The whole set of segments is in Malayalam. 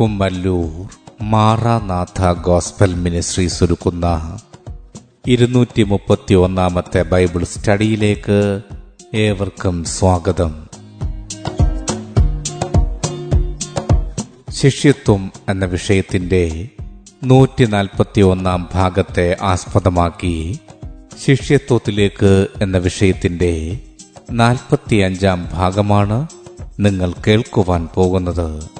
കുമ്മല്ലൂർ മാറാനാഥ ഗോസ്ബൽ മിനിസ്ട്രി ഒരുക്കുന്ന ഇരുന്നൂറ്റി മുപ്പത്തി ഒന്നാമത്തെ ബൈബിൾ സ്റ്റഡിയിലേക്ക് ഏവർക്കും സ്വാഗതം. ശിഷ്യത്വം എന്ന വിഷയത്തിന്റെ നൂറ്റി നാൽപ്പത്തി ഒന്നാം ഭാഗത്തെ ആസ്പദമാക്കി ശിഷ്യത്വത്തിലേക്ക് എന്ന വിഷയത്തിന്റെ നാൽപ്പത്തിയഞ്ചാം ഭാഗമാണ് നിങ്ങൾ കേൾക്കുവാൻ പോകുന്നത്.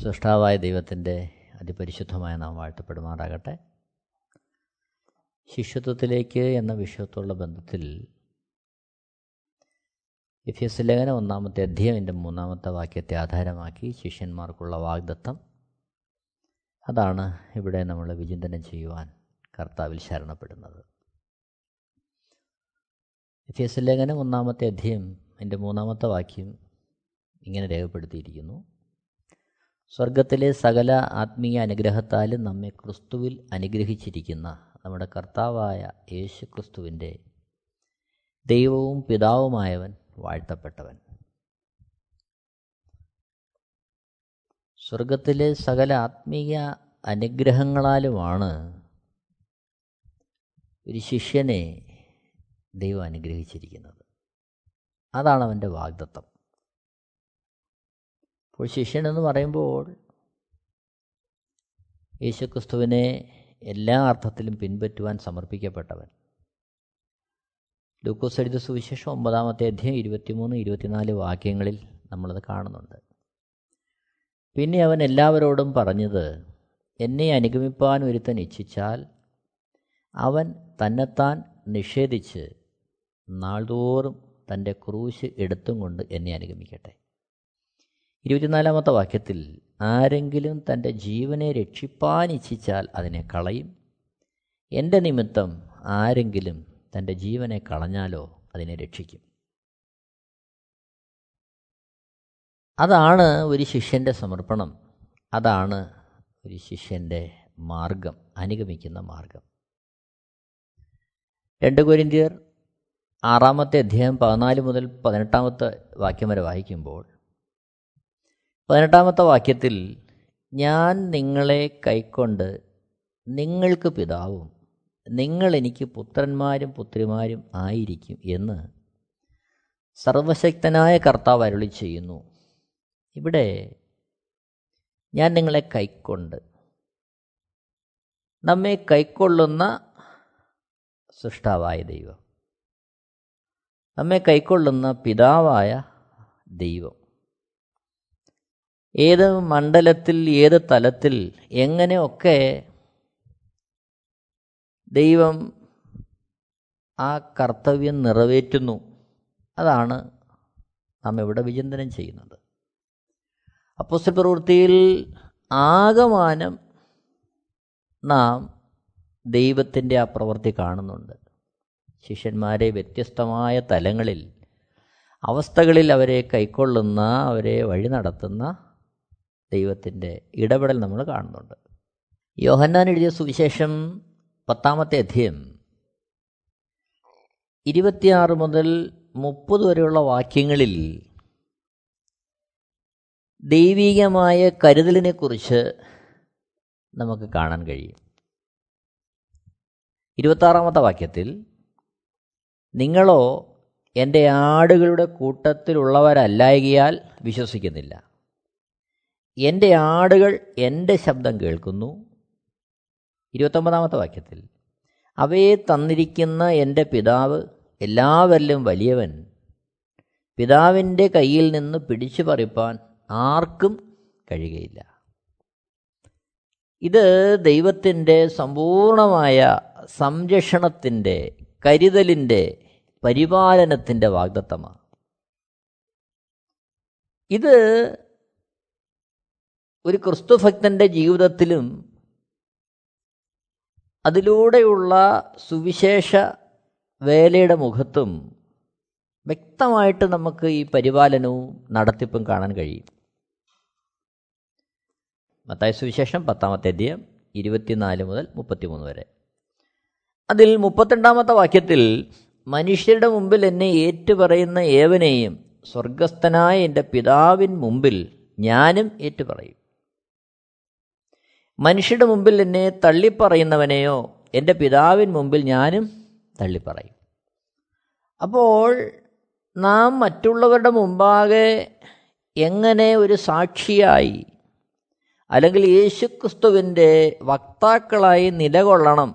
സൃഷ്ടാവായ ദൈവത്തിന്റെ അതിപരിശുദ്ധമായ നാം വാഴ്ത്തപ്പെടുമാറാകട്ടെ. ശിഷ്യത്വത്തിലേക്ക് എന്ന വിഷയത്തോടുള്ള ബന്ധത്തിൽ എഫ് എസ് ലേഖനം ഒന്നാമത്തെ അധ്യയന്റെ മൂന്നാമത്തെ വാക്യത്തെ ആധാരമാക്കി ശിഷ്യന്മാർക്കുള്ള വാഗ്ദത്തം. അതാണ് ഇവിടെ നമ്മൾ വിചിന്തനം ചെയ്യുവാൻ കർത്താവിൽ ശരണപ്പെടുന്നത്. എഫ് എസ് ലേഖനം ഒന്നാമത്തെ അധ്യയം എന്റെ മൂന്നാമത്തെ വാക്യം ഇങ്ങനെ രേഖപ്പെടുത്തിയിരിക്കുന്നു. സ്വർഗത്തിലെ സകല ആത്മീയ അനുഗ്രഹത്താലും നമ്മെ ക്രിസ്തുവിൽ അനുഗ്രഹിച്ചിരിക്കുന്ന നമ്മുടെ കർത്താവായ യേശു ക്രിസ്തുവിന്റെ ദൈവവും പിതാവുമായവൻ വാഴ്ത്തപ്പെട്ടവൻ. സ്വർഗത്തിലെ സകല ആത്മീയ അനുഗ്രഹങ്ങളാലുമാണ് ഒരു ശിഷ്യനെ ദൈവം അനുഗ്രഹിച്ചിരിക്കുന്നത്. അതാണ് അവന്റെ വാഗ്ദത്തം. അപ്പോൾ ശിഷ്യനെന്ന് പറയുമ്പോൾ യേശുക്രിസ്തുവിനെ എല്ലാ അർത്ഥത്തിലും പിൻപറ്റുവാൻ സമർപ്പിക്കപ്പെട്ടവൻ. ലൂക്കോസ് എഴുത സുവിശേഷം ഒമ്പതാമത്തെ അധ്യായം ഇരുപത്തിമൂന്ന് ഇരുപത്തിനാല് വാക്യങ്ങളിൽ നമ്മളത് കാണുന്നുണ്ട്. പിന്നെ അവൻ എല്ലാവരോടും പറഞ്ഞത് എന്നെ അനുഗമിപ്പാൻ ഒരുത്തൻ ഇച്ഛിച്ചാൽ അവൻ തന്നെത്താൻ നിഷേധിച്ച് നാൾതോറും തന്റെ ക്രൂശ് എടുത്തും കൊണ്ട് എന്നെ അനുഗമിക്കട്ടെ. ഇരുപത്തിനാലാമത്തെ വാക്യത്തിൽ ആരെങ്കിലും തന്റെ ജീവനെ രക്ഷിപ്പാൻ ഇച്ഛിച്ചാൽ അതിനെ കളയും. എന്റെ നിമിത്തം ആരെങ്കിലും തന്റെ ജീവനെ കളഞ്ഞാലോ അതിനെ രക്ഷിക്കും. അതാണ് ഒരു ശിഷ്യന്റെ സമർപ്പണം. അതാണ് ഒരു ശിഷ്യന്റെ മാർഗം അനുഗമിക്കുന്ന മാർഗം. രണ്ട് കൊരിന്തിയർ ആറാമത്തെ അധ്യായം പതിനാല് മുതൽ പതിനെട്ടാമത്തെ വാക്യം വരെ വായിക്കുമ്പോൾ പതിനെട്ടാമത്തെ വാക്യത്തിൽ ഞാൻ നിങ്ങളെ കൈക്കൊണ്ട് നിങ്ങൾക്ക് പിതാവും നിങ്ങൾ എനിക്ക് പുത്രന്മാരും പുത്രിമാരും ആയിരിക്കും എന്ന് സർവശക്തനായ കർത്താവ് അരുളി ചെയ്യുന്നു. ഇവിടെ ഞാൻ നിങ്ങളെ കൈക്കൊണ്ട് നമ്മെ കൈക്കൊള്ളുന്ന സൃഷ്ടാവായ ദൈവം നമ്മെ കൈക്കൊള്ളുന്ന പിതാവായ ദൈവം ഏത് മണ്ഡലത്തിൽ ഏത് തലത്തിൽ എങ്ങനെയൊക്കെ ദൈവം ആ കർത്തവ്യം നിറവേറ്റുന്നു അതാണ് നാം ഇവിടെ വിചിന്തനം ചെയ്യുന്നത്. അപ്പോസ്റ്റൽ പ്രവൃത്തിയിൽ ആകമാനം നാം ദൈവത്തിന്റെ ആ പ്രവൃത്തി കാണുന്നുണ്ട്. ശിഷ്യന്മാരെ വ്യത്യസ്തമായ തലങ്ങളിൽ അവസ്ഥകളിൽ അവരെ കൈക്കൊള്ളുന്ന അവരെ വഴി നടത്തുന്ന ദൈവത്തിന്റെ ഇടപെടൽ നമ്മൾ കാണുന്നുണ്ട്. യോഹന്നാൻ എഴുതിയ സുവിശേഷം പത്താമത്തെ അധ്യയം. ഇരുപത്തിയാറ് മുതൽ മുപ്പത് വരെയുള്ള വാക്യങ്ങളിൽ ദൈവീകമായ കരുതലിനെക്കുറിച്ച് നമുക്ക് കാണാൻ കഴിയും. ഇരുപത്താറാമത്തെ വാക്യത്തിൽ നിങ്ങളോ എന്റെ ആടുകളുടെ കൂട്ടത്തിലുള്ളവരല്ലായകിയാൽ വിശ്വസിക്കുന്നില്ല. എന്റെ ആടുകൾ എന്റെ ശബ്ദം കേൾക്കുന്നു. ഇരുപത്തൊമ്പതാമത്തെ വാക്യത്തിൽ അവയെ തന്നിരിക്കുന്ന എന്റെ പിതാവ് എല്ലാവരിലും വലിയവൻ. പിതാവിന്റെ കയ്യിൽ നിന്ന് പിടിച്ചു പറിപ്പാൻ ആർക്കും കഴിയുകയില്ല. ഇത് ദൈവത്തിന്റെ സമ്പൂർണമായ സംരക്ഷണത്തിന്റെ കരുതലിന്റെ പരിപാലനത്തിന്റെ വാഗ്ദത്തമാണ്. ഇത് ഒരു ക്രിസ്തുഭക്തന്റെ ജീവിതത്തിലും അതിലൂടെയുള്ള സുവിശേഷ വേലയുടെ മുഖത്തും വ്യക്തമായിട്ട് നമുക്ക് ഈ പരിപാലനവും നടത്തിപ്പും കാണാൻ കഴിയും. മത്തായ സുവിശേഷം പത്താമത്തെ അധ്യയം ഇരുപത്തിനാല് മുതൽ മുപ്പത്തിമൂന്ന് വരെ. അതിൽ മുപ്പത്തിരണ്ടാമത്തെ വാക്യത്തിൽ മനുഷ്യരുടെ മുമ്പിൽ എന്നെ ഏറ്റുപറയുന്ന ഏവനെയും സ്വർഗസ്ഥനായ എന്റെ പിതാവിൻ മുമ്പിൽ ഞാനും ഏറ്റുപറയും. മനുഷ്യരുടെ മുമ്പിൽ എന്നെ തള്ളിപ്പറയുന്നവനെയോ എന്റെ പിതാവിൻ മുമ്പിൽ ഞാനും തള്ളിപ്പറയും. അപ്പോൾ നാം മറ്റുള്ളവരുടെ മുമ്പാകെ എങ്ങനെ ഒരു സാക്ഷിയായി അല്ലെങ്കിൽ യേശുക്രിസ്തുവിന്റെ വക്താക്കളായി നിലകൊള്ളണം?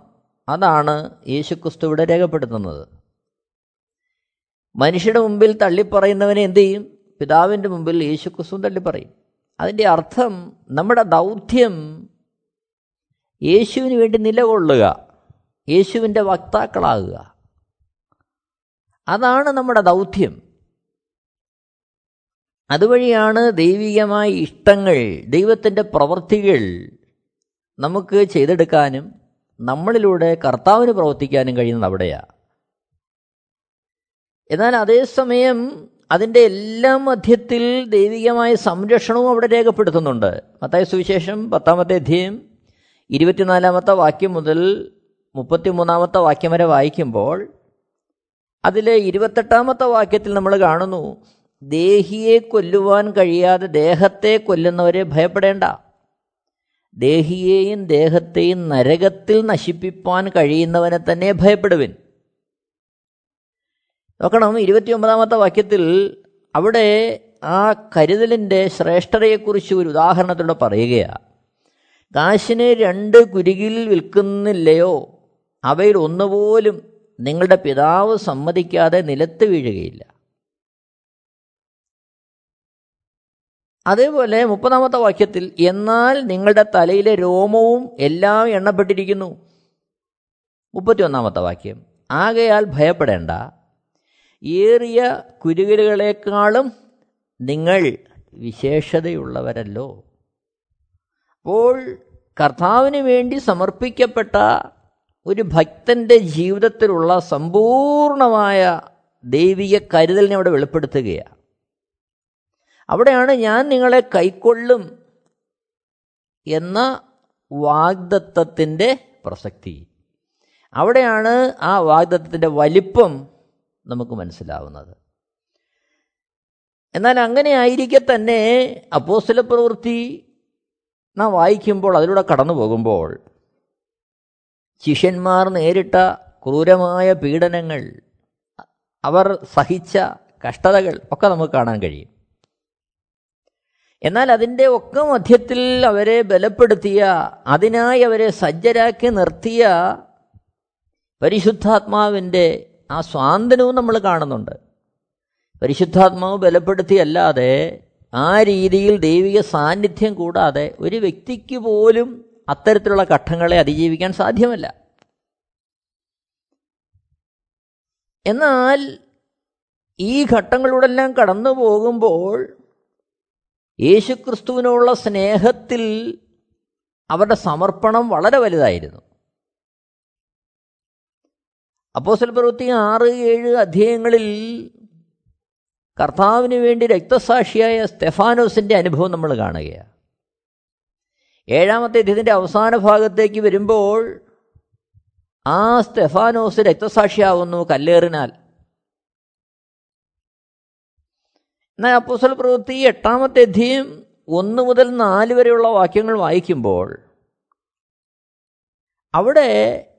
അതാണ് യേശുക്രിസ്തു ഇവിടെ രേഖപ്പെടുത്തുന്നത്. മനുഷ്യരുടെ മുമ്പിൽ തള്ളിപ്പറയുന്നവനെ എന്തു ചെയ്യും? പിതാവിന്റെ മുമ്പിൽ യേശുക്രിസ്തു തള്ളിപ്പറയും. അതിന്റെ അർത്ഥം നമ്മുടെ ദൗത്യം യേശുവിന് വേണ്ടി നിലകൊള്ളുക. യേശുവിന്റെ വക്താക്കളാകുക. അതാണ് നമ്മുടെ ദൗത്യം. അതുവഴിയാണ് ദൈവികമായ ഇഷ്ടങ്ങൾ ദൈവത്തിന്റെ പ്രവൃത്തികൾ നമുക്ക് ചെയ്തെടുക്കാനും നമ്മളിലൂടെ കർത്താവിന് പ്രവർത്തിക്കാനും കഴിയുന്നത് അവിടെയാണ് എന്നാൽ അതേസമയം അതിന്റെ എല്ലാ മധ്യത്തിൽ ദൈവികമായ സംരക്ഷണവും അവിടെ രേഖപ്പെടുത്തുന്നുണ്ട്. മത്തായ സുവിശേഷം പത്താമത്തെ അധ്യയം ഇരുപത്തിനാലാമത്തെ വാക്യം മുതൽ മുപ്പത്തിമൂന്നാമത്തെ വാക്യം വരെ വായിക്കുമ്പോൾ അതിലെ ഇരുപത്തെട്ടാമത്തെ വാക്യത്തിൽ നമ്മൾ കാണുന്നു ദേഹിയെ കൊല്ലുവാൻ കഴിയാതെ ദേഹത്തെ കൊല്ലുന്നവരെ ഭയപ്പെടേണ്ട. ദേഹിയെയും ദേഹത്തെയും നരകത്തിൽ നശിപ്പിപ്പാൻ കഴിയുന്നവനെ തന്നെ ഭയപ്പെടുവിൻ. നോക്കണം ഇരുപത്തിയൊമ്പതാമത്തെ വാക്യത്തിൽ അവിടെ ആ കരുതലിന്റെ ശ്രേഷ്ഠതയെക്കുറിച്ച് ഒരു ഉദാഹരണത്തിലൂടെ പറയുകയാണ്. കാശിന് രണ്ട് കുരുകിൽ വിൽക്കുന്നില്ലയോ? അവയിൽ ഒന്നുപോലും നിങ്ങളുടെ പിതാവ് സമ്മതിക്കാതെ നിലത്ത് വീഴുകയില്ല. അതേപോലെ മുപ്പതാമത്തെ വാക്യത്തിൽ എന്നാൽ നിങ്ങളുടെ തലയിലെ രോമവും എല്ലാം എണ്ണപ്പെട്ടിരിക്കുന്നു. മുപ്പത്തിയൊന്നാമത്തെ വാക്യം ആകയാൽ ഭയപ്പെടേണ്ട. ഏറിയ കുരുകിലുകളെക്കാളും നിങ്ങൾ വിശേഷതയുള്ളവരല്ലോ. അപ്പോൾ കർത്താവിന് വേണ്ടി സമർപ്പിക്കപ്പെട്ട ഒരു ഭക്തന്റെ ജീവിതത്തിലുള്ള സമ്പൂർണമായ ദൈവിക കരുതലിനെ അവിടെ വെളിപ്പെടുത്തുകയാണ്. അവിടെയാണ് ഞാൻ നിങ്ങളെ കൈക്കൊള്ളും എന്ന വാഗ്ദത്വത്തിന്റെ പ്രസക്തി. അവിടെയാണ് ആ വാഗ്ദത്വത്തിന്റെ വലിപ്പം നമുക്ക് മനസ്സിലാവുന്നത്. എന്നാൽ അങ്ങനെ ആയിരിക്കെ തന്നെ അപ്പോസ്തല പ്രവൃത്തി നാം വായിക്കുമ്പോൾ അതിലൂടെ കടന്നു പോകുമ്പോൾ ശിഷ്യന്മാർ നേരിട്ട ക്രൂരമായ പീഡനങ്ങൾ അവർ സഹിച്ച കഷ്ടതകൾ ഒക്കെ നമുക്ക് കാണാൻ കഴിയും. എന്നാൽ അതിന്റെ ഒക്കെ മധ്യത്തിൽ അവരെ ബലപ്പെടുത്തിയ അതിനായി അവരെ സജ്ജരാക്കി നിർത്തിയ പരിശുദ്ധാത്മാവിന്റെ ആ സ്വാന്തനവും നമ്മൾ കാണുന്നുണ്ട്. പരിശുദ്ധാത്മാവ് ബലപ്പെടുത്തിയല്ലാതെ ആ രീതിയിൽ ദൈവിക സാന്നിധ്യം കൂടാതെ ഒരു വ്യക്തിക്ക് പോലും അത്തരത്തിലുള്ള ഘട്ടങ്ങളെ അതിജീവിക്കാൻ സാധ്യമല്ല. എന്നാൽ ഈ ഘട്ടങ്ങളോടെല്ലാം കടന്നു പോകുമ്പോൾ യേശുക്രിസ്തുവിനുള്ള സ്നേഹത്തിൽ അവരുടെ സമർപ്പണം വളരെ വലുതായിരുന്നു. അപ്പോസൽ പ്രവൃത്തി ആറ് ഏഴ് അധ്യായങ്ങളിൽ കർത്താവിന് വേണ്ടി രക്തസാക്ഷിയായ സ്തെഫാനോസിന്റെ അനുഭവം നമ്മൾ കാണുകയാണ്. ഏഴാമത്തെ ഇതിന്റെ അവസാന ഭാഗത്തേക്ക് വരുമ്പോൾ ആ സ്തെഫാനോസ് രക്തസാക്ഷിയാവുന്നു കല്ലേറിനാൽ. എന്നാൽ അപ്പോസൽ പ്രവൃത്തി എട്ടാമത്തെ അധ്യയം ഒന്ന് മുതൽ നാല് വരെയുള്ള വാക്യങ്ങൾ വായിക്കുമ്പോൾ അവിടെ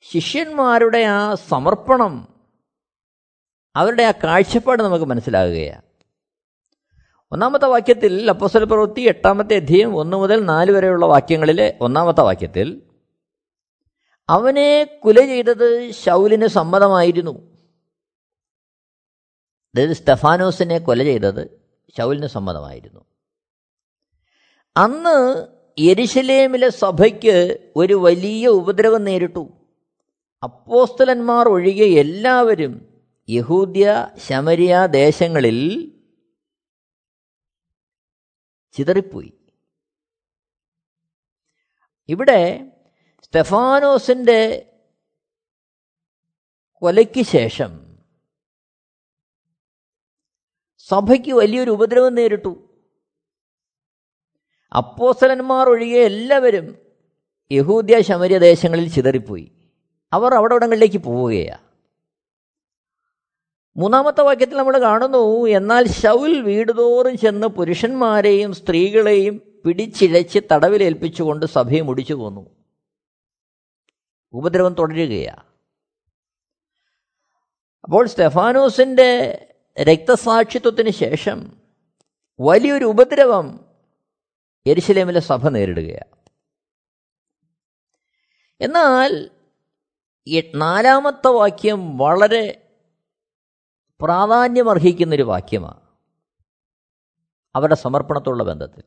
ശിഷ്യന്മാരുടെ ആ സമർപ്പണം അവരുടെ ആ കാഴ്ചപ്പാട് നമുക്ക് മനസ്സിലാകുകയാണ്. ഒന്നാമത്തെ വാക്യത്തിൽ അപ്പോസൽ പ്രവൃത്തി എട്ടാമത്തെ അധ്യയം ഒന്ന് മുതൽ നാല് വരെയുള്ള വാക്യങ്ങളിലെ ഒന്നാമത്തെ വാക്യത്തിൽ അവനെ കുല ചെയ്തത് ശൗലിന് സമ്മതമായിരുന്നു. അതായത് സ്റ്റെഫാനോസിനെ കൊല ചെയ്തത് ശൗലിന് സമ്മതമായിരുന്നു. അന്ന് യരിശലേമിലെ സഭയ്ക്ക് ഒരു വലിയ ഉപദ്രവം നേരിട്ടു. അപ്പോസ്തലന്മാർ ഒഴികെ എല്ലാവരും യഹൂദ്യ ശമരിയ ദേശങ്ങളിൽ ചിതറിപ്പോയി. ഇവിടെ സ്റ്റെഫാനോസിന്റെ കൊലയ്ക്ക് ശേഷം സഭയ്ക്ക് വലിയൊരു ഉപദ്രവം നേരിട്ടു. അപ്പോസലന്മാർ ഒഴികെ എല്ലാവരും യഹൂദ്യ ശമരിയ ദേശങ്ങളിൽ ചിതറിപ്പോയി. അവർ അവിടെ ഇടങ്ങളിലേക്ക് പോവുകയാണ് മൂന്നാമത്തെ വാക്യത്തിൽ നമ്മൾ കാണുന്നു എന്നാൽ ശൗൽ വീടുതോറും ചെന്ന് പുരുഷന്മാരെയും സ്ത്രീകളെയും പിടിച്ചിഴച്ച് തടവിലേൽപ്പിച്ചുകൊണ്ട് സഭയെ മുടിച്ചു പോന്നു ഉപദ്രവം തുടരുകയാണ് അപ്പോൾ സ്റ്റെഫാനോസിന്റെ രക്തസാക്ഷിത്വത്തിന് ശേഷം വലിയൊരു ഉപദ്രവം എരിശിലേമിലെ സഭ നേരിടുകയാണ് എന്നാൽ നാലാമത്തെ വാക്യം വളരെ പ്രാധാന്യമർഹിക്കുന്നൊരു വാക്യമാണ് അവരുടെ സമർപ്പണത്തോടുള്ള ബന്ധത്തിൽ.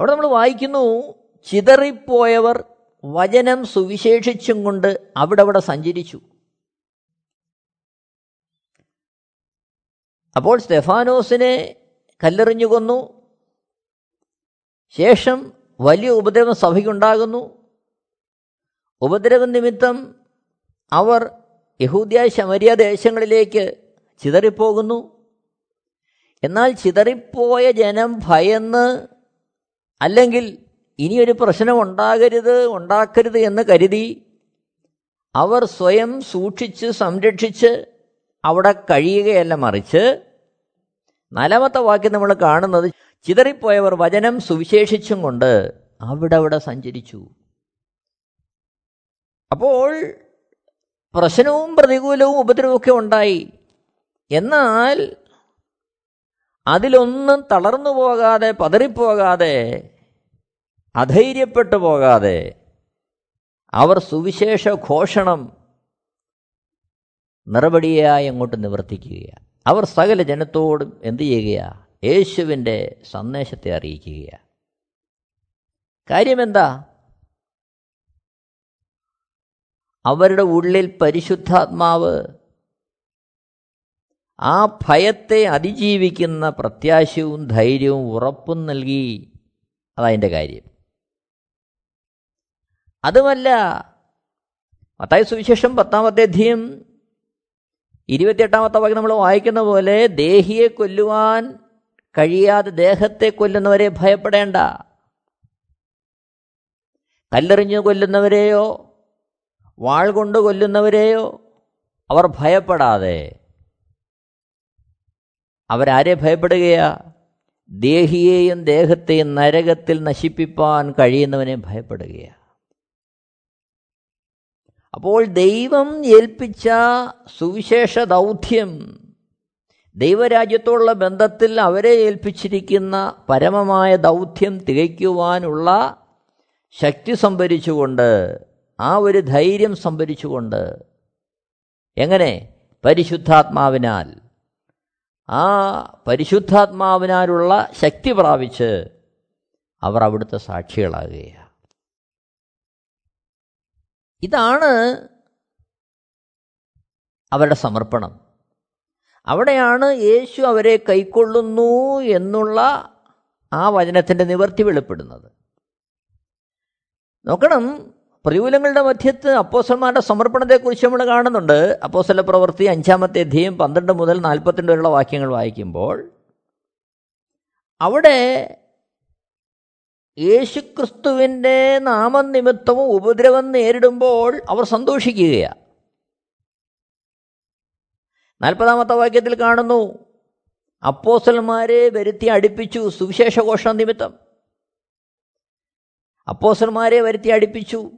അവിടെ നമ്മൾ വായിക്കുന്നു ചിതറിപ്പോയവർ വചനം സുവിശേഷിച്ചും കൊണ്ട് അവിടെ അവിടെ സഞ്ചരിച്ചു. അപ്പോൾ സ്റ്റെഫാനോസിനെ കല്ലെറിഞ്ഞു കൊന്നു. ശേഷം വലിയ ഉപദ്രവം സഭയ്ക്കുണ്ടാകുന്നു. ഉപദ്രവ നിമിത്തം അവർ യഹൂദ്യ ശമരിയ ദേശങ്ങളിലേക്ക് ചിതറിപ്പോകുന്നു. എന്നാൽ ചിതറിപ്പോയ ജനം ഭയന്ന് അല്ലെങ്കിൽ ഇനിയൊരു പ്രശ്നം ഉണ്ടാകരുത് ഉണ്ടാക്കരുത് എന്ന് കരുതി അവർ സ്വയം സൂക്ഷിച്ച് സംരക്ഷിച്ച് അവിടെ കഴിയുകയല്ല മറിച്ച് നാലാമത്തെ വാക്യം നമ്മൾ കാണുന്നത് ചിതറിപ്പോയവർ വചനം സുവിശേഷിച്ചും കൊണ്ട് അവിടെ അവിടെ സഞ്ചരിച്ചു. അപ്പോൾ പ്രശ്നവും പ്രതികൂലവും ഉപദ്രവമൊക്കെ ഉണ്ടായി. എന്നാൽ അതിലൊന്നും തളർന്നു പോകാതെ പതറിപ്പോകാതെ അധൈര്യപ്പെട്ടു പോകാതെ അവർ സുവിശേഷ ഘോഷണം നിറപടിയായി അങ്ങോട്ട് നിവർത്തിക്കുകയാണ് അവർ സകല ജനത്തോടും എന്തു ചെയ്യുകയാണ് യേശുവിന്റെ സന്ദേശത്തെ അറിയിക്കുകയാണ് കാര്യമെന്താ? അവരുടെ ഉള്ളിൽ പരിശുദ്ധാത്മാവ് ആ ഭയത്തെ അതിജീവിക്കുന്ന പ്രത്യാശയും ധൈര്യവും ഉറപ്പും നൽകി. അതതിന്റെ കാര്യം. അതുമല്ല മത്തായ സുവിശേഷം പത്താമത്തെ അധ്യയം ഇരുപത്തിയെട്ടാമത്തെ വാക്യം നമ്മൾ വായിക്കുന്ന പോലെ ദേഹിയെ കൊല്ലുവാൻ കഴിയാതെ ദേഹത്തെ കൊല്ലുന്നവരെ ഭയപ്പെടേണ്ട. കല്ലെറിഞ്ഞു കൊല്ലുന്നവരെയോ വാൾ കൊണ്ട് കൊല്ലുന്നവരെയോ? അവർ ഭയപ്പെടാതെ. അവരാരെ ഭയപ്പെടുകയാ? ദേഹിയെയും ദേഹത്തെയും നരകത്തിൽ നശിപ്പിപ്പാൻ കഴിയുന്നവനെ ഭയപ്പെടുകയാ. അപ്പോൾ ദൈവം ഏൽപ്പിച്ച സുവിശേഷ ദൗത്യം ദൈവരാജ്യത്തോടുള്ള ബന്ധത്തിൽ അവരെ ഏൽപ്പിച്ചിരിക്കുന്ന പരമമായ ദൗത്യം തികയ്ക്കുവാനുള്ള ശക്തി സംഭരിച്ചുകൊണ്ട് ആ ഒരു ധൈര്യം സംഭരിച്ചുകൊണ്ട് എങ്ങനെ? പരിശുദ്ധാത്മാവിനാൽ. ആ പരിശുദ്ധാത്മാവിനാലുള്ള ശക്തി പ്രാപിച്ച് അവർ അവിടുത്തെ സാക്ഷികളാകുകയാണ്. ഇതാണ് അവരുടെ സമർപ്പണം. അവിടെയാണ് യേശു അവരെ കൈക്കൊള്ളുന്നു എന്നുള്ള ആ വചനത്തിന്റെ നിവർത്തി വെളിപ്പെടുന്നത്. നോക്കണം പ്രതികൂലങ്ങളുടെ മധ്യത്ത് അപ്പോസന്മാരുടെ സമർപ്പണത്തെക്കുറിച്ച് നമ്മൾ കാണുന്നുണ്ട്. അപ്പോസല പ്രവൃത്തി അഞ്ചാമത്തെ അധ്യയം പന്ത്രണ്ട് മുതൽ നാൽപ്പത്തിരണ്ട് വരെയുള്ള വാക്യങ്ങൾ വായിക്കുമ്പോൾ അവിടെ യേശുക്രിസ്തുവിന്റെ നാമനിമിത്തവും ഉപദ്രവം നേരിടുമ്പോൾ അവർ സന്തോഷിക്കുകയാണ് നാൽപ്പതാമത്തെ വാക്യത്തിൽ കാണുന്നു അപ്പോസന്മാരെ വരുത്തി അടുപ്പിച്ചു സുവിശേഷഘോഷ നിമിത്തം. അപ്പോസന്മാരെ വരുത്തി അടുപ്പിച്ചു.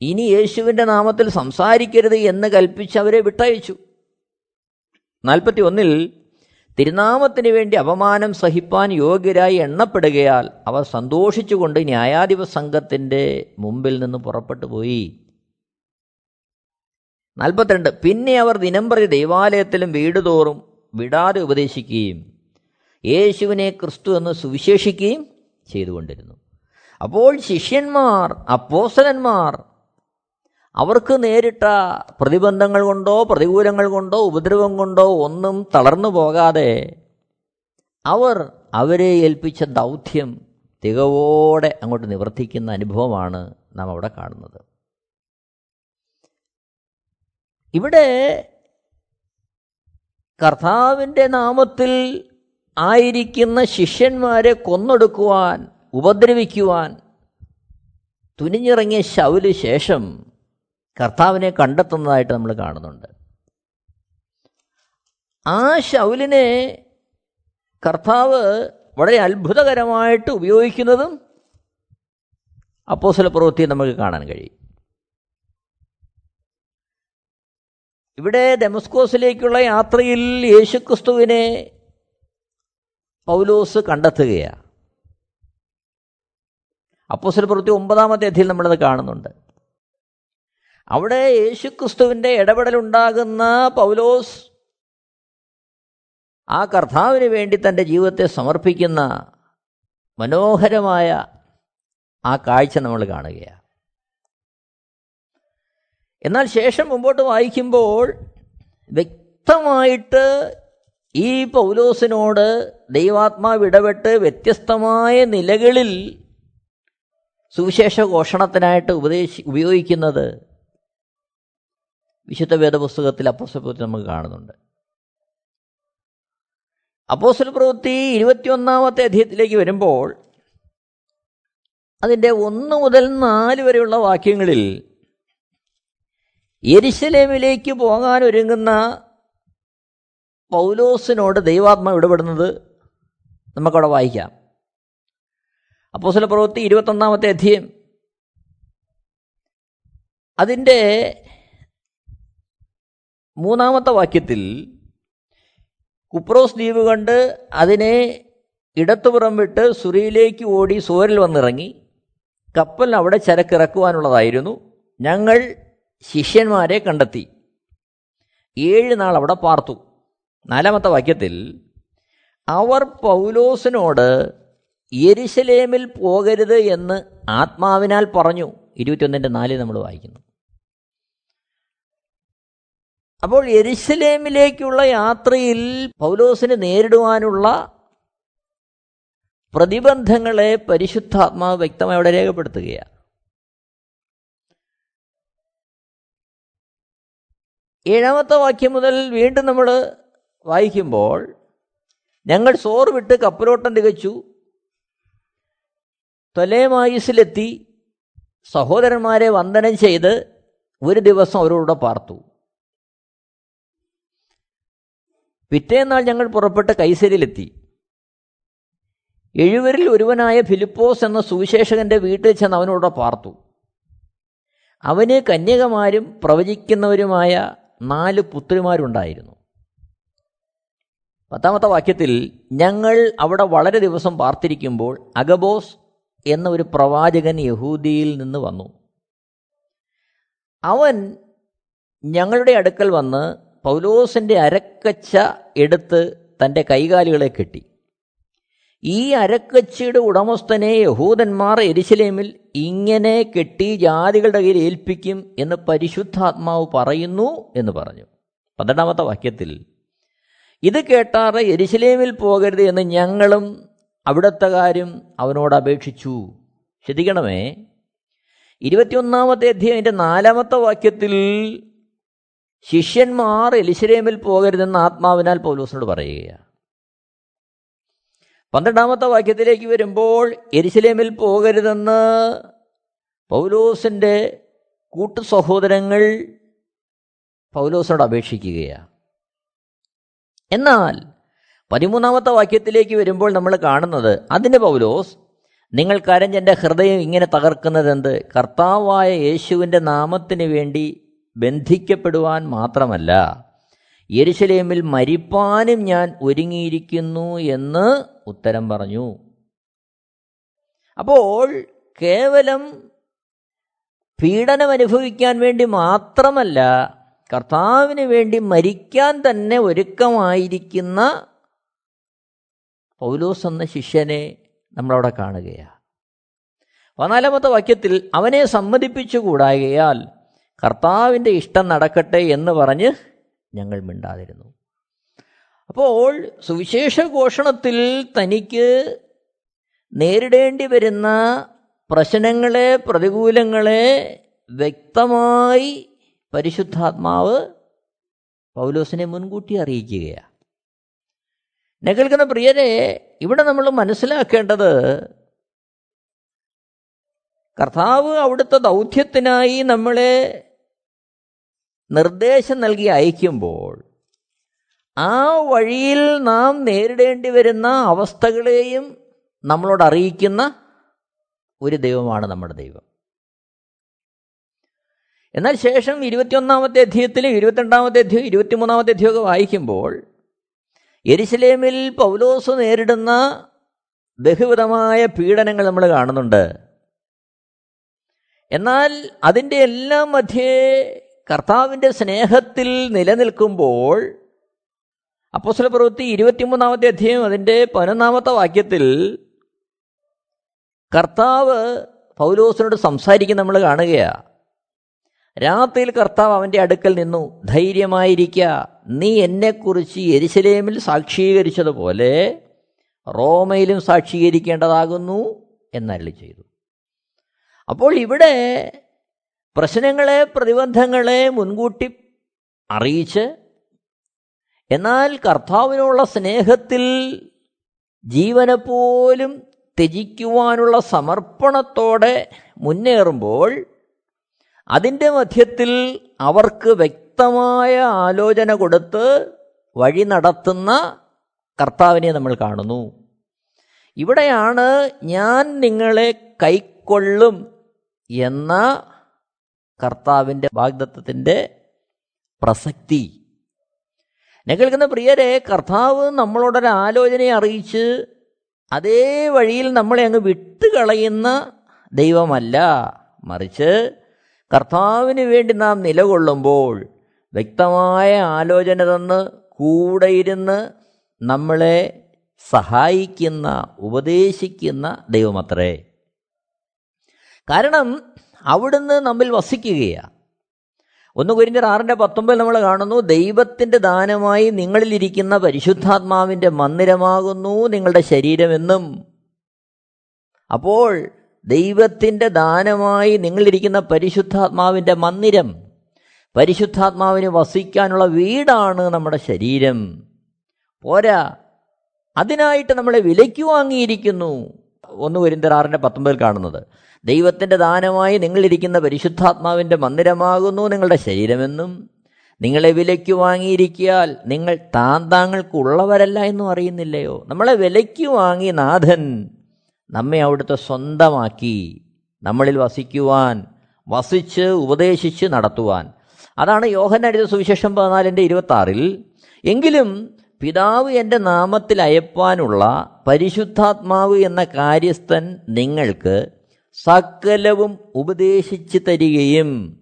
ഇനി യേശുവിന്റെ നാമത്തിൽ സംസാരിക്കരുത് എന്ന് കൽപ്പിച്ച് അവരെ വിട്ടയച്ചു. നാൽപ്പത്തി ഒന്നിൽ തിരുനാമത്തിന് വേണ്ടി അപമാനം സഹിപ്പാൻ യോഗ്യരായി എണ്ണപ്പെടുകയാൽ അവർ സന്തോഷിച്ചുകൊണ്ട് ന്യായാധിപ സംഘത്തിന്റെ മുമ്പിൽ നിന്ന് പുറപ്പെട്ടു പോയി. നാൽപ്പത്തിരണ്ട് പിന്നെ അവർ ദിനംപ്രതി ദൈവാലയത്തിലും വീടുതോറും വിടാതെ ഉപദേശിക്കുകയും യേശുവിനെ ക്രിസ്തു എന്ന് സുവിശേഷിക്കുകയും ചെയ്തുകൊണ്ടിരുന്നു. അപ്പോൾ ശിഷ്യന്മാർ അപ്പോസലന്മാർ അവർക്ക് നേരിട്ട പ്രതിബന്ധങ്ങൾ കൊണ്ടോ പ്രതികൂലങ്ങൾ കൊണ്ടോ ഉപദ്രവം കൊണ്ടോ ഒന്നും തളർന്നു പോകാതെ അവർ അവരെ ഏൽപ്പിച്ച ദൗത്യം തികവോടെ അങ്ങോട്ട് നിവർത്തിക്കുന്ന അനുഭവമാണ് നാം അവിടെ കാണുന്നത്. ഇവിടെ കർത്താവിന്റെ നാമത്തിൽ ആയിരിക്കുന്ന ശിഷ്യന്മാരെ കൊന്നൊടുക്കുവാൻ ഉപദ്രവിക്കുവാൻ തുനിഞ്ഞിറങ്ങിയ ശൗൽ ശേഷം കർത്താവിനെ കണ്ടെത്തുന്നതായിട്ട് നമ്മൾ കാണുന്നുണ്ട്. ആ ശൗലിനെ കർത്താവ് വളരെ അത്ഭുതകരമായിട്ട് ഉപയോഗിക്കുന്നതും അപ്പോസല പ്രവൃത്തി നമുക്ക് കാണാൻ കഴിയും. ഇവിടെ ഡെമസ്കോസിലേക്കുള്ള യാത്രയിൽ യേശുക്രിസ്തുവിനെ പൗലോസ് കണ്ടെത്തുകയാണ്. അപ്പോസല പ്രവൃത്തി ഒമ്പതാമത്തെ അധ്യയിൽ നമ്മളത് കാണുന്നുണ്ട്. അവിടെ യേശുക്രിസ്തുവിന്റെ ഇടപെടലുണ്ടാകുന്ന പൗലോസ് ആ കർത്താവിന് വേണ്ടി തന്റെ ജീവിതത്തെ സമർപ്പിക്കുന്ന മനോഹരമായ ആ കാഴ്ച നമ്മൾ കാണുകയാണ്. എന്നാൽ ശേഷം മുമ്പോട്ട് വായിക്കുമ്പോൾ വ്യക്തമായിട്ട് ഈ പൗലോസിനോട് ദൈവാത്മാവ് ഇടപെട്ട് വ്യത്യസ്തമായ നിലകളിൽ സുവിശേഷ ഘോഷണത്തിനായിട്ട് ഉപദേശി ഉപയോഗിക്കുന്നത് വിശുദ്ധ വേദപുസ്തകത്തിൽ അപ്പോസ്റ്റൽ പ്രവൃത്തി നമുക്ക് കാണുന്നുണ്ട്. അപ്പോസ്റ്റൽ പ്രവൃത്തി ഇരുപത്തിയൊന്നാമത്തെ അധ്യയത്തിലേക്ക് വരുമ്പോൾ അതിന്റെ ഒന്ന് മുതൽ നാല് വരെയുള്ള വാക്യങ്ങളിൽ എരിശലേമിലേക്ക് പോകാൻ ഒരുങ്ങുന്ന പൗലോസിനോട് ദൈവാത്മ ഇടപെടുന്നത് നമുക്കവിടെ വായിക്കാം. അപ്പോസല പ്രവൃത്തി ഇരുപത്തൊന്നാമത്തെ അധ്യയം. അതിന്റെ മൂന്നാമത്തെ വാക്യത്തിൽ കുപ്രോസ് ദ്വീപ് കണ്ട് അതിനെ ഇടത്തുപുറം വിട്ട് സുറിയിലേക്ക് ഓടി സോരിൽ വന്നിറങ്ങി. കപ്പൽ അവിടെ ചരക്കിറക്കുവാനുള്ളതായിരുന്നു. ഞങ്ങൾ ശിഷ്യന്മാരെ കണ്ടെത്തി. ഏഴ് നാൾ അവിടെ പാർത്തു. നാലാമത്തെ വാക്യത്തിൽ അവർ പൗലോസിനോട് യെരുശലേമിൽ പോകരുത് എന്ന് ആത്മാവിനാൽ പറഞ്ഞു. ഇരുപത്തിയൊന്നിന്റെ നാല് നമ്മൾ വായിക്കുന്നു. അപ്പോൾ എരിശലേമിലേക്കുള്ള യാത്രയിൽ പൗലോസിന് നേരിടുവാനുള്ള പ്രതിബന്ധങ്ങളെ പരിശുദ്ധാത്മാവ് വ്യക്തമായി അവിടെ രേഖപ്പെടുത്തുകയാണ്. ഏഴാമത്തെ വാക്യം മുതൽ വീണ്ടും നമ്മൾ വായിക്കുമ്പോൾ ഞങ്ങൾ സോർ വിട്ട് കപ്പലോട്ടം തികച്ചു തൊലേമായുസിലെത്തി സഹോദരന്മാരെ വന്ദനം ചെയ്ത് ഒരു ദിവസം അവരോട് പാർത്തു. പിറ്റേന്നാൾ ഞങ്ങൾ പുറപ്പെട്ട് കൈസരിയിലെത്തി എഴുവരിൽ ഒരുവനായ ഫിലിപ്പോസ് എന്ന സുവിശേഷകന്റെ വീട്ടിൽ ചെന്ന് അവനോട് പാർത്തു. അവന് കന്യകമാരും പ്രവചിക്കുന്നവരുമായ നാല് പുത്രിമാരുണ്ടായിരുന്നു. പത്താമത്തെ വാക്യത്തിൽ ഞങ്ങൾ അവിടെ വളരെ ദിവസം പാർത്തിരിക്കുമ്പോൾ അഗബോസ് എന്ന ഒരു പ്രവാചകൻ യഹൂദിയിൽ നിന്ന് വന്നു. അവൻ ഞങ്ങളുടെ അടുക്കൽ വന്ന് പൗലോസിന്റെ അരക്കച്ച എടുത്ത് തന്റെ കൈകാലുകളെ കെട്ടി. ഈ അരക്കച്ചയുടെ ഉടമസ്ഥനെ യഹൂദന്മാർ എരിശിലേമിൽ ഇങ്ങനെ കെട്ടി ജാതികളുടെ കയ്യിൽ ഏൽപ്പിക്കും എന്ന് പരിശുദ്ധാത്മാവ് പറയുന്നു എന്ന് പറഞ്ഞു. പന്ത്രണ്ടാമത്തെ വാക്യത്തിൽ ഇത് കേട്ടാറ് എരിശിലേമിൽ പോകരുത് എന്ന് ഞങ്ങളും അവിടുത്തെ കാര്യം അവനോട് അപേക്ഷിച്ചു. ശ്രദ്ധിക്കണമേ ഇരുപത്തിയൊന്നാമത്തെ അധ്യായന്റെ നാലാമത്തെ വാക്യത്തിൽ ശിഷ്യന്മാർ എലിശരേമിൽ പോകരുതെന്ന് ആത്മാവിനാൽ പൗലോസിനോട് പറയുകയാണ്. പന്ത്രണ്ടാമത്തെ വാക്യത്തിലേക്ക് വരുമ്പോൾ എരിശിലേമിൽ പോകരുതെന്ന് പൗലോസിന്റെ കൂട്ടു സഹോദരങ്ങൾ പൗലോസിനോട് അപേക്ഷിക്കുകയാണ്. എന്നാൽ പതിമൂന്നാമത്തെ വാക്യത്തിലേക്ക് വരുമ്പോൾ നമ്മൾ കാണുന്നത് അതിന് പൗലോസ് നിങ്ങൾ കരഞ്ഞെന്റെ ഹൃദയം ഇങ്ങനെ തകർക്കുന്നതെന്ത്? കർത്താവായ യേശുവിന്റെ നാമത്തിന് വേണ്ടി ബന്ധിക്കപ്പെടുവാൻ മാത്രമല്ല യെരുശലേമിൽ മരിപ്പാനും ഞാൻ ഒരുങ്ങിയിരിക്കുന്നു എന്ന് ഉത്തരം പറഞ്ഞു. അപ്പോൾ കേവലം പീഡനം അനുഭവിക്കാൻ വേണ്ടി മാത്രമല്ല കർത്താവിന് വേണ്ടി മരിക്കാൻ തന്നെ ഒരുക്കമായിരിക്കുന്ന പൗലോസ് എന്ന ശിഷ്യനെ നമ്മളവിടെ കാണുകയാണ്. പതിനാലാമത്തെ വാക്യത്തിൽ അവനെ സമ്മതിപ്പിച്ചുകൂടാകയാൽ കർത്താവിന്റെ ഇഷ്ടം നടക്കട്ടെ എന്ന് പറഞ്ഞ് ഞങ്ങൾ മിണ്ടാതിരുന്നു. അപ്പോൾ സുവിശേഷ ഘോഷണത്തിൽ തനിക്ക് നേരിടേണ്ടി വരുന്ന പ്രശ്നങ്ങളെ പ്രതികൂലങ്ങളെ വ്യക്തമായി പരിശുദ്ധാത്മാവ് പൗലോസിനെ മുൻകൂട്ടി അറിയിക്കുകയാണ് എന്നെ കേൾക്കുന്ന പ്രിയരെ ഇവിടെ നമ്മൾ മനസ്സിലാക്കേണ്ടത് കർത്താവ് അവിടുത്തെ ദൗത്യത്തിനായി നമ്മളെ നിർദ്ദേശം നൽകി അയക്കുമ്പോൾ ആ വഴിയിൽ നാം നേരിടേണ്ടി വരുന്ന അവസ്ഥകളെയും നമ്മളോട് അറിയിക്കുന്ന ഒരു ദൈവമാണ് നമ്മുടെ ദൈവം. എന്നാൽ ശേഷം ഇരുപത്തിയൊന്നാമത്തെ അധ്യയത്തിലും ഇരുപത്തിരണ്ടാമത്തെ അധ്യയം ഇരുപത്തിമൂന്നാമത്തെ അധ്യയമൊക്കെ വായിക്കുമ്പോൾ എരിശിലേമിൽ പൗലോസ് നേരിടുന്ന ബഹുവിധമായ പീഡനങ്ങൾ നമ്മൾ കാണുന്നുണ്ട്. എന്നാൽ അതിന്റെ എല്ലാം മധ്യേ കർത്താവിന്റെ സ്നേഹത്തിൽ നിലനിൽക്കുമ്പോൾ അപ്പോസ്ല പ്രവൃത്തി ഇരുപത്തിമൂന്നാമത്തെ അധ്യായം അതിന്റെ പതിനൊന്നാമത്തെ വാക്യത്തിൽ കർത്താവ് പൗലോസിനോട് സംസാരിക്കുന്ന നമ്മൾ കാണുകയാണ് രാത്രിയിൽ കർത്താവ് അവന്റെ അടുക്കൽ നിന്നു ധൈര്യമായിരിക്ക നീ എന്നെക്കുറിച്ച് എരിശലേമിൽ സാക്ഷീകരിച്ചതുപോലെ റോമയിലും സാക്ഷീകരിക്കേണ്ടതാകുന്നു എന്നരളി ചെയ്തു. അപ്പോൾ ഇവിടെ പ്രശ്നങ്ങളെ പ്രതിബന്ധങ്ങളെ മുൻകൂട്ടി അറിയിച്ച് എന്നാൽ കർത്താവിനുള്ള സ്നേഹത്തിൽ ജീവനെ പോലും ത്യജിക്കുവാനുള്ള സമർപ്പണത്തോടെ മുന്നേറുമ്പോൾ അതിന്റെ മധ്യത്തിൽ അവർക്ക് വ്യക്തമായ ആലോചന കൊടുത്ത് വഴി നടത്തുന്ന കർത്താവിനെ നമ്മൾ കാണുന്നു. ഇവിടെയാണ് ഞാൻ നിങ്ങളെ കൈക്കൊള്ളും എന്ന കർത്താവിന്റെ വാഗ്ദത്വത്തിന്റെ പ്രസക്തി. എന്നെ കേൾക്കുന്ന പ്രിയരെ കർത്താവ് നമ്മളോടൊരു ആലോചനയെ അറിയിച്ച് അതേ വഴിയിൽ നമ്മളെ അങ്ങ് വിട്ടുകളയുന്ന ദൈവമല്ല. മറിച്ച് കർത്താവിന് വേണ്ടി നാം നിലകൊള്ളുമ്പോൾ വ്യക്തമായ ആലോചന തന്ന് കൂടെ ഇരുന്ന് നമ്മളെ സഹായിക്കുന്ന ഉപദേശിക്കുന്ന ദൈവമത്രേ. കാരണം അവിടുന്ന് നമ്മിൽ വസിക്കുകയാണ് ഒന്ന് കുരിന്റെ ആറിന്റെ പത്തൊമ്പത് നമ്മൾ കാണുന്നു ദൈവത്തിന്റെ ദാനമായി നിങ്ങളിലിരിക്കുന്ന പരിശുദ്ധാത്മാവിന്റെ മന്ദിരമാകുന്നു നിങ്ങളുടെ ശരീരമെന്നും അപ്പോൾ ദൈവത്തിന്റെ ദാനമായി നിങ്ങളിരിക്കുന്ന പരിശുദ്ധാത്മാവിന്റെ മന്ദിരം പരിശുദ്ധാത്മാവിന് വസിക്കാനുള്ള വീടാണ് നമ്മുടെ ശരീരം. പോരാ അതിനായിട്ട് നമ്മളെ വിലയ്ക്ക് വാങ്ങിയിരിക്കുന്നു. ഒന്ന് കുരിന്തർ ആറിന്റെ പത്തൊമ്പതിൽ കാണുന്നത്. ദൈവത്തിന്റെ ദാനമായി നിങ്ങളിരിക്കുന്ന പരിശുദ്ധാത്മാവിന്റെ മന്ദിരമാകുന്നു നിങ്ങളുടെ ശരീരമെന്നും. നിങ്ങളെ വിലയ്ക്ക് വാങ്ങിയിരിക്കിയാൽ നിങ്ങൾ താന്താങ്ങൾക്കുള്ളവരല്ല എന്നും അറിയുന്നില്ലയോ? നമ്മളെ വിലയ്ക്ക് വാങ്ങി നാഥൻ നമ്മെ അവിടുത്തെ സ്വന്തമാക്കി നമ്മളിൽ വസിക്കുവാൻ വസിച്ച് ഉപദേശിച്ച് നടത്തുവാൻ. അതാണ് യോഹനടിത സുവിശേഷം പതിനാലിന്റെ ഇരുപത്തി ആറിൽ എങ്കിലും പിതാവ് എന്റെ നാമത്തിൽ അയപ്പാനുള്ള പരിശുദ്ധാത്മാവ് എന്ന കാര്യസ്ഥൻ നിങ്ങൾക്ക് സകലവും ഉപദേശിച്ചു തരികയും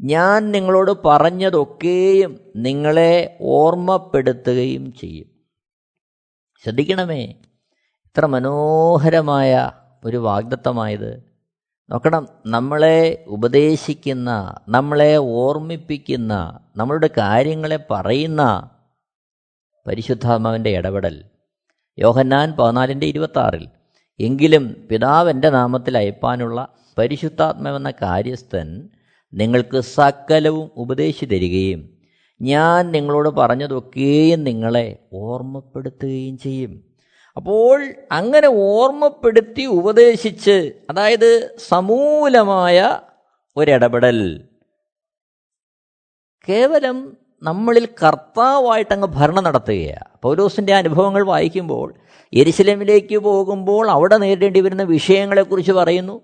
ഞാൻ നിങ്ങളോട് പറഞ്ഞതൊക്കെയും നിങ്ങളെ ഓർമ്മപ്പെടുത്തുകയും ചെയ്യും. ശ്രദ്ധിക്കണമേ ഇത്ര മനോഹരമായ ഒരു വാഗ്ദത്തമായത്. നോക്കണം നമ്മളെ ഉപദേശിക്കുന്ന നമ്മളെ ഓർമ്മിപ്പിക്കുന്ന നമ്മളുടെ കാര്യങ്ങളെ പറയുന്ന പരിശുദ്ധാത്മാവിന്റെ ഇടപെടൽ. യോഹന്നാൻ പതിനാലിന്റെ ഇരുപത്തി ആറിൽ എങ്കിലും പിതാവിന്റെ നാമത്തിൽ അയപ്പാനുള്ള പരിശുദ്ധാത്മാവെന്ന കാര്യസ്ഥൻ നിങ്ങൾക്ക് സകലവും ഉപദേശിച്ചു തരികയും ഞാൻ നിങ്ങളോട് പറഞ്ഞതൊക്കെയും നിങ്ങളെ ഓർമ്മപ്പെടുത്തുകയും ചെയ്യും. അപ്പോൾ അങ്ങനെ ഓർമ്മപ്പെടുത്തി ഉപദേശിച്ച് അതായത് സമൂലമായ ഒരിടപെടൽ. കേവലം നമ്മളിൽ കർത്താവായിട്ടങ്ങ് ഭരണം നടത്തുകയാണ്. പൗലോസിന്റെ അനുഭവങ്ങൾ വായിക്കുമ്പോൾ എരിശിലമിലേക്ക് പോകുമ്പോൾ അവിടെ നേരിടേണ്ടി വരുന്ന വിഷയങ്ങളെക്കുറിച്ച് പറയുന്നു.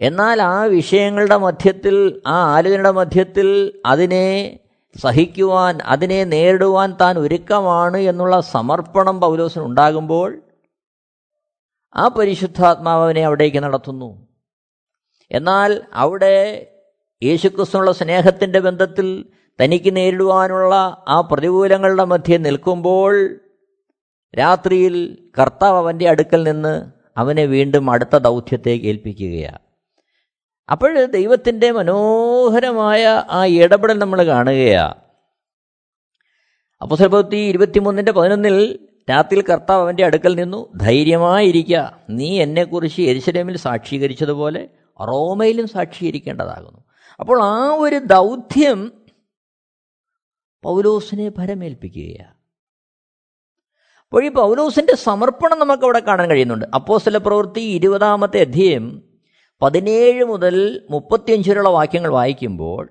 എന്നാൽ ആ വിഷയങ്ങളുടെ മധ്യത്തിൽ ആ ആലോചനയുടെ മധ്യത്തിൽ അതിനെ സഹിക്കുവാൻ അതിനെ നേരിടുവാൻ താൻ ഒരുക്കമാണ് എന്നുള്ള സമർപ്പണം പൗലോസിന് ഉണ്ടാകുമ്പോൾ ആ പരിശുദ്ധാത്മാവിനെ അവിടേക്ക് നടത്തുന്നു. എന്നാൽ അവിടെ യേശുക്രിസ്തുള്ള സ്നേഹത്തിന്റെ ബന്ധത്തിൽ തനിക്ക് നേരിടുവാനുള്ള ആ പ്രതികൂലങ്ങളുടെ മധ്യേ നിൽക്കുമ്പോൾ രാത്രിയിൽ കർത്താവ് അവന്റെ അടുക്കൽ നിന്ന് അവനെ വീണ്ടും അടുത്ത ദൗത്യത്തേക്ക് ഏൽപ്പിക്കുകയാണ് അപ്പോൾ ദൈവത്തിന്റെ മനോഹരമായ ആ ഇടപെടൽ നമ്മൾ കാണുകയാണ് അപ്പുസലഭത്തി ഇരുപത്തിമൂന്നിന്റെ പതിനൊന്നിൽ രാത്രിയിൽ കർത്താവ് അവന്റെ അടുക്കൽ നിന്നു ധൈര്യമായിരിക്കുക നീ എന്നെക്കുറിച്ച് എരിശലേമിൽ സാക്ഷീകരിച്ചതുപോലെ റോമയിലും സാക്ഷീകരിക്കേണ്ടതാകുന്നു. അപ്പോൾ ആ ഒരു ദൗത്യം പൗലോസിനെ ഭരമേൽപ്പിക്കുകയാണ് ഈ പൗലോസിന്റെ സമർപ്പണം നമുക്ക് അവിടെ കാണാൻ കഴിയുന്നുണ്ട്. അപ്പോസ്തല പ്രവൃത്തി ഇരുപതാമത്തെ അധ്യയം പതിനേഴ് മുതൽ മുപ്പത്തിയഞ്ച് വരെയുള്ള വാക്യങ്ങൾ വായിക്കുമ്പോൾ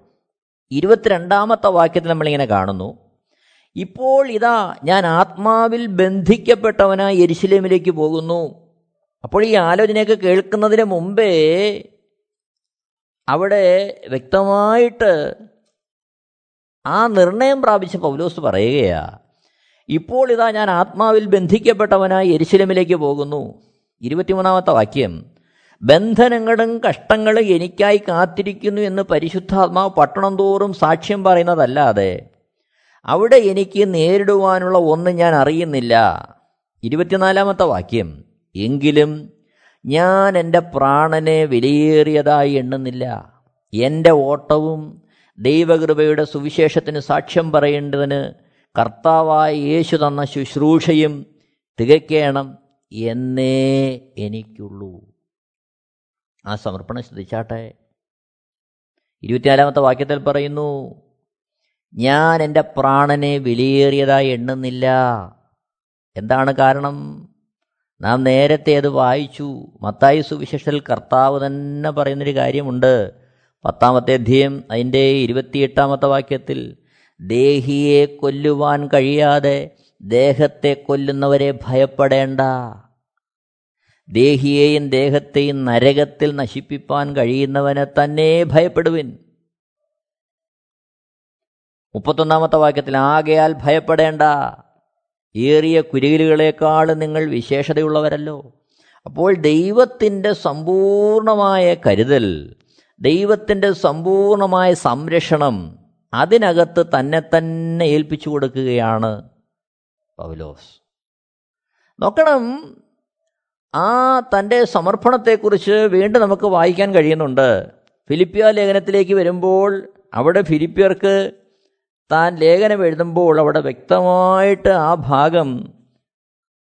ഇരുപത്തിരണ്ടാമത്തെ വാക്യത്തിൽ നമ്മളിങ്ങനെ കാണുന്നു. ഇപ്പോൾ ഇതാ ഞാൻ ആത്മാവിൽ ബന്ധിക്കപ്പെട്ടവനായി എരിശിലേമിലേക്ക് പോകുന്നു. അപ്പോൾ ഈ ആലോചനയൊക്കെ കേൾക്കുന്നതിന് മുമ്പേ അവിടെ വ്യക്തമായിട്ട് ആ നിർണയം പ്രാപിച്ച പൗലോസ് പറയുകയാ ഇപ്പോൾ ഇതാ ഞാൻ ആത്മാവിൽ ബന്ധിക്കപ്പെട്ടവനായി എരിശിലമിലേക്ക് പോകുന്നു. ഇരുപത്തിമൂന്നാമത്തെ വാക്യം. ബന്ധനങ്ങളും കഷ്ടങ്ങളും എനിക്കായി കാത്തിരിക്കുന്നു എന്ന് പരിശുദ്ധാത്മാവ് പട്ടണം തോറും സാക്ഷ്യം പറയുന്നതല്ലാതെ അവിടെ എനിക്ക് നേരിടുവാനുള്ള ഒന്ന് ഞാൻ അറിയുന്നില്ല. ഇരുപത്തിനാലാമത്തെ വാക്യം. എങ്കിലും ഞാൻ എന്റെ പ്രാണനെ വിലയേറിയതായി എണ്ണുന്നില്ല. എന്റെ ഓട്ടവും ദൈവകൃപയുടെ സുവിശേഷത്തിന് സാക്ഷ്യം പറയേണ്ടതിന് കർത്താവായ യേശു തന്ന ശുശ്രൂഷയും തികയ്ക്കണം എന്നേ എനിക്കുള്ളൂ. ആ സമർപ്പണം ശ്രദ്ധിച്ചാട്ടെ. ഇരുപത്തിനാലാമത്തെ വാക്യത്തിൽ പറയുന്നു ഞാൻ എന്റെ പ്രാണനെ വിലയേറിയതായി എണ്ണുന്നില്ല. എന്താണ് കാരണം? നാം നേരത്തെ അത് വായിച്ചു. മത്തായി സുവിശേഷത്തിൽ കർത്താവ് തന്നെ പറയുന്നൊരു കാര്യമുണ്ട്. പത്താമത്തെ അധ്യയം അതിന്റെ ഇരുപത്തിയെട്ടാമത്തെ വാക്യത്തിൽ ദേഹിയെ കൊല്ലുവാൻ കഴിയാതെ ദേഹത്തെ കൊല്ലുന്നവരെ ഭയപ്പെടേണ്ട. ദേഹിയെയും ദേഹത്തെയും നരകത്തിൽ നശിപ്പിപ്പാൻ കഴിയുന്നവനെ തന്നെ ഭയപ്പെടുവിൻ. മുപ്പത്തൊന്നാമത്തെ വാക്യത്തിൽ ആകയാൽ ഭയപ്പെടേണ്ട. ഏറിയ കുരുകിലുകളേക്കാൾ നിങ്ങൾ വിശേഷതയുള്ളവരല്ലോ. അപ്പോൾ ദൈവത്തിന്റെ സമ്പൂർണമായ കരുതൽ ദൈവത്തിന്റെ സമ്പൂർണമായ സംരക്ഷണം അതിനകത്ത് തന്നെ തന്നെ ഏൽപ്പിച്ചു കൊടുക്കുകയാണ് പൗലോസ്. നോക്കണം ആ തന്റെ സമർപ്പണത്തെക്കുറിച്ച് വീണ്ടും നമുക്ക് വായിക്കാൻ കഴിയുന്നുണ്ട്. ഫിലിപ്പിയ ലേഖനത്തിലേക്ക് വരുമ്പോൾ അവിടെ ഫിലിപ്പിയർക്ക് താൻ ലേഖനം എഴുതുമ്പോൾ അവിടെ വ്യക്തമായിട്ട് ആ ഭാഗം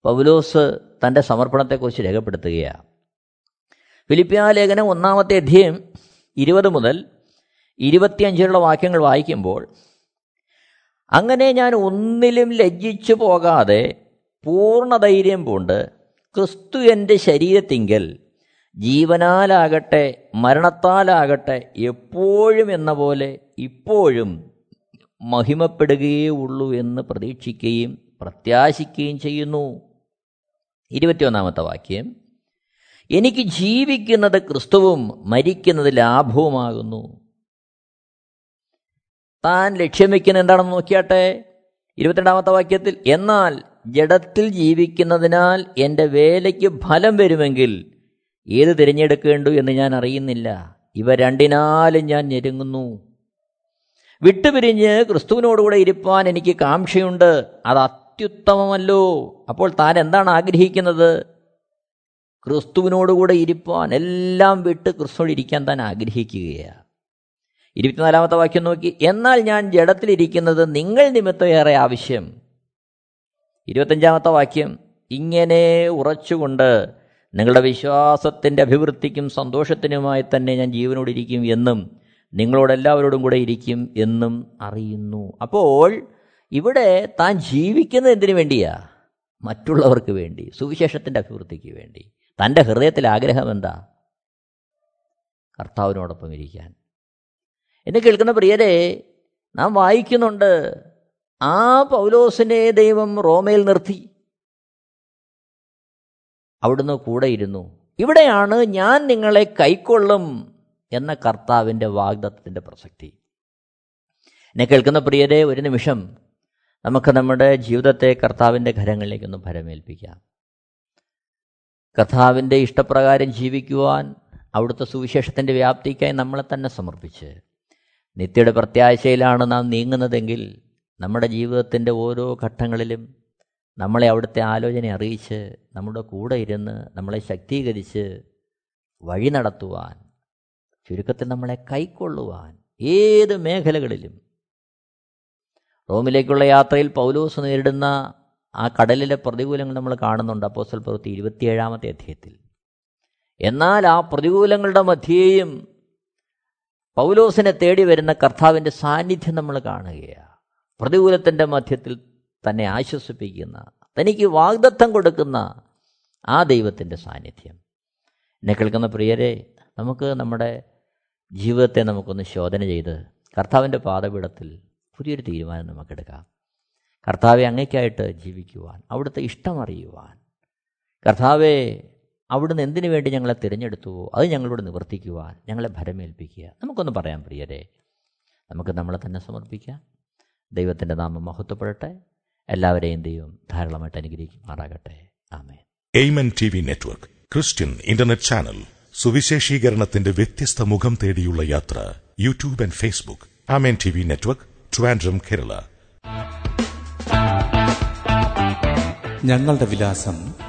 പൗലോസ് തന്റെ സമർപ്പണത്തെക്കുറിച്ച് രേഖപ്പെടുത്തുകയാണ്. ഫിലിപ്പിയ ലേഖനം ഒന്നാമത്തെ അധ്യയം ഇരുപത് മുതൽ ഇരുപത്തിയഞ്ചിലുള്ള വാക്യങ്ങൾ വായിക്കുമ്പോൾ അങ്ങനെ ഞാൻ ഒന്നിലും ലജ്ജിച്ചു പോകാതെ പൂർണധൈര്യം പൂണ്ട് ക്രിസ്തു എന്റെ ശരീരത്തിങ്കൽ ജീവനാലാകട്ടെ മരണത്താലാകട്ടെ എപ്പോഴും എന്ന പോലെ ഇപ്പോഴും മഹിമപ്പെടുകയേ ഉള്ളൂ എന്ന് പ്രതീക്ഷിക്കുകയും പ്രത്യാശിക്കുകയും ചെയ്യുന്നു. ഇരുപത്തിയൊന്നാമത്തെ വാക്യം എനിക്ക് ജീവിക്കുന്നത് ക്രിസ്തുവും മരിക്കുന്നത് ലാഭവുമാകുന്നു. താൻ ലക്ഷ്യം വെക്കുന്ന എന്താണെന്ന് നോക്കിയാട്ടെ? ഇരുപത്തിരണ്ടാമത്തെ വാക്യത്തിൽ എന്നാൽ ജഡത്തിൽ ജീവിക്കുന്നതിനാൽ എന്റെ വേലയ്ക്ക് ഫലം വരുമെങ്കിൽ ഏത് തിരഞ്ഞെടുക്കേണ്ടു എന്ന് ഞാൻ അറിയുന്നില്ല. ഇവ രണ്ടിനാലും ഞാൻ ഞെരുങ്ങുന്നു. വിട്ടുപിരിഞ്ഞ് ക്രിസ്തുവിനോടുകൂടെ ഇരിപ്പാൻ എനിക്ക് കാംക്ഷയുണ്ട്. അത് അത്യുത്തമമല്ലോ. അപ്പോൾ താൻ എന്താണ് ആഗ്രഹിക്കുന്നത്? ക്രിസ്തുവിനോടുകൂടെ ഇരിപ്പാൻ എല്ലാം വിട്ട് ക്രിസ്തുവോട് ഇരിക്കാൻ താൻ ആഗ്രഹിക്കുകയാണ്. ഇരുപത്തിനാലാമത്തെ വാക്യം നോക്കി. എന്നാൽ ഞാൻ ജഡത്തിലിരിക്കുന്നത് നിങ്ങൾ നിമിത്തം ഏറെ ആവശ്യം. ഇരുപത്തഞ്ചാമത്തെ വാക്യം ഇങ്ങനെ ഉറച്ചുകൊണ്ട് നിങ്ങളുടെ വിശ്വാസത്തിന്റെ അഭിവൃദ്ധിക്കും സന്തോഷത്തിനുമായി തന്നെ ഞാൻ ജീവനോടിരിക്കും എന്നും നിങ്ങളോടെല്ലാവരോടും കൂടെ ഇരിക്കും എന്നും അറിയുന്നു. അപ്പോൾ ഇവിടെ താൻ ജീവിക്കുന്നത് എന്തിനു വേണ്ടിയാ? മറ്റുള്ളവർക്ക് വേണ്ടി സുവിശേഷത്തിന്റെ അഭിവൃദ്ധിക്ക് വേണ്ടി. തന്റെ ഹൃദയത്തിൽ ആഗ്രഹം എന്താ? കർത്താവിനോടൊപ്പം ഇരിക്കാൻ. എന്നെ കേൾക്കുന്ന പ്രിയരെ നാം വായിക്കുന്നുണ്ട് ആ പൗലോസിനെ ദൈവം റോമയിൽ നിർത്തി. അവിടുന്ന് കൂടെ ഇരുന്നു. ഇവിടെയാണ് ഞാൻ നിങ്ങളെ കൈക്കൊള്ളും എന്ന കർത്താവിന്റെ വാഗ്ദത്തത്തിന്റെ പ്രസക്തി. എന്നെ കേൾക്കുന്ന പ്രിയരെ ഒരു നിമിഷം നമുക്ക് നമ്മുടെ ജീവിതത്തെ കർത്താവിന്റെ ഘരങ്ങളിലേക്കൊന്ന് ഭരമേൽപ്പിക്കാം. കർത്താവിന്റെ ഇഷ്ടപ്രകാരം ജീവിക്കുവാൻ അവിടുത്തെ സുവിശേഷത്തിന്റെ വ്യാപ്തിക്കായി നമ്മളെ തന്നെ സമർപ്പിച്ച് നിത്യയുടെ പ്രത്യാശയിലാണ് നാം നീങ്ങുന്നതെങ്കിൽ നമ്മുടെ ജീവിതത്തിന്റെ ഓരോ ഘട്ടങ്ങളിലും നമ്മളെ അവിടുത്തെ ആലോചന അറിയിച്ച് നമ്മുടെ കൂടെ ഇരുന്ന് നമ്മളെ ശക്തീകരിച്ച് വഴി നടത്തുവാൻ ചുരുക്കത്തിൽ നമ്മളെ കൈക്കൊള്ളുവാൻ ഏത് മേഖലകളിലും. റോമിലേക്കുള്ള യാത്രയിൽ പൗലോസ് നേരിടുന്ന ആ കടലിലെ പ്രതികൂലങ്ങൾ നമ്മൾ കാണുന്നുണ്ട് അപ്പോസ്റ്റൽ പ്രവൃത്തി ഇരുപത്തിയേഴാമത്തെ അധ്യായത്തിൽ. എന്നാൽ ആ പ്രതികൂലങ്ങളുടെ മധ്യേയും പൗലോസിനെ തേടി വരുന്ന കർത്താവിന്റെ സാന്നിധ്യം നമ്മൾ കാണുകയാണ് പ്രതികൂലത്തിന്റെ മധ്യത്തിൽ തന്നെ ആശ്വസിപ്പിക്കുന്ന തനിക്ക് വാഗ്ദത്തം കൊടുക്കുന്ന ആ ദൈവത്തിന്റെ സാന്നിധ്യം. എന്നെ കേൾക്കുന്ന പ്രിയരെ നമുക്ക് നമ്മുടെ ജീവിതത്തെ നമുക്കൊന്ന് ശോധന ചെയ്ത് കർത്താവിന്റെ പാതപീഠത്തിൽ പുതിയൊരു തീരുമാനം നമുക്കെടുക്കാം കർത്താവെ അങ്ങേക്കായിട്ട് ജീവിക്കുവാൻ അവിടുത്തെ ഇഷ്ടം അറിയുവാൻ. കർത്താവെ അവിടുന്ന് എന്തിനു വേണ്ടി ഞങ്ങളെ തിരഞ്ഞെടുത്തുവോ അത് ഞങ്ങളോട് നിവർത്തിക്കുവാൻ ഞങ്ങളെ ഭരമേൽപ്പിക്കുക. നമുക്കൊന്ന് പറയാം പ്രിയരെ. നമുക്ക് നമ്മളെ തന്നെ സമർപ്പിക്കാം. ദൈവത്തിന്റെ നാമം മഹത്വപ്പെടട്ടെ. എല്ലാവരെയും ദൈവം ധാരാളമായിട്ട് അനുഗ്രഹിക്കുമാറാകട്ടെ. ആമേ Amen T V network Christian internet channel സുവിശേഷീകരണത്തിന്റെ വ്യത്യസ്ത മുഖം തേടിയുള്ള യാത്ര YouTube and Facebook. Amen T V network Trivandrum Kerala. ഞങ്ങളുടെ വിലാസം